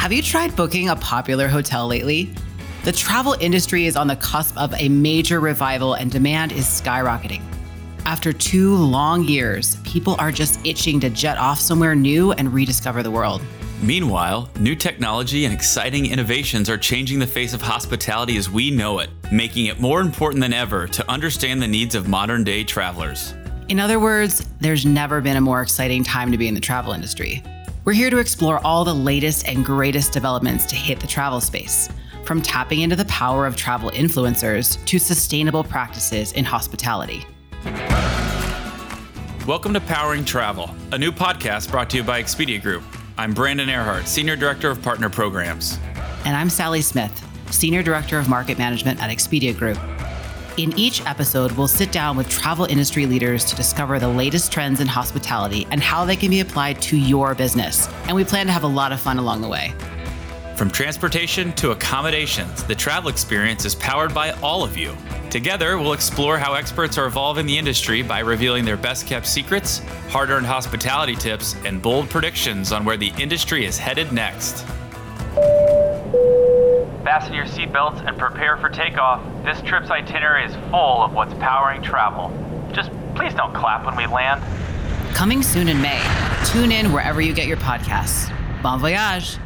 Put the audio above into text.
Have you tried booking a popular hotel lately? The travel industry is on the cusp of a major revival and demand is skyrocketing. After two long years, people are just itching to jet off somewhere new and rediscover the world. Meanwhile, new technology and exciting innovations are changing the face of hospitality as we know it, making it more important than ever to understand the needs of modern day travelers. In other words, there's never been a more exciting time to be in the travel industry. We're here to explore all the latest and greatest developments to hit the travel space, from tapping into the power of travel influencers to sustainable practices in hospitality. Welcome to Powering Travel, a new podcast brought to you by Expedia Group. I'm Brandon Ehrhardt, Senior Director of Partner Programs. And I'm Sally Smith, Senior Director of Market Management at Expedia Group. In each episode, we'll sit down with travel industry leaders to discover the latest trends in hospitality and how they can be applied to your business. And we plan to have a lot of fun along the way. From transportation to accommodations, the travel experience is powered by all of you. Together, we'll explore how experts are evolving the industry by revealing their best kept secrets, hard earned hospitality tips, and bold predictions on where the industry is headed next. Fasten your seatbelts and prepare for takeoff. This trip's itinerary is full of what's powering travel. Just please don't clap when we land. Coming soon in May. Tune in wherever you get your podcasts. Bon voyage!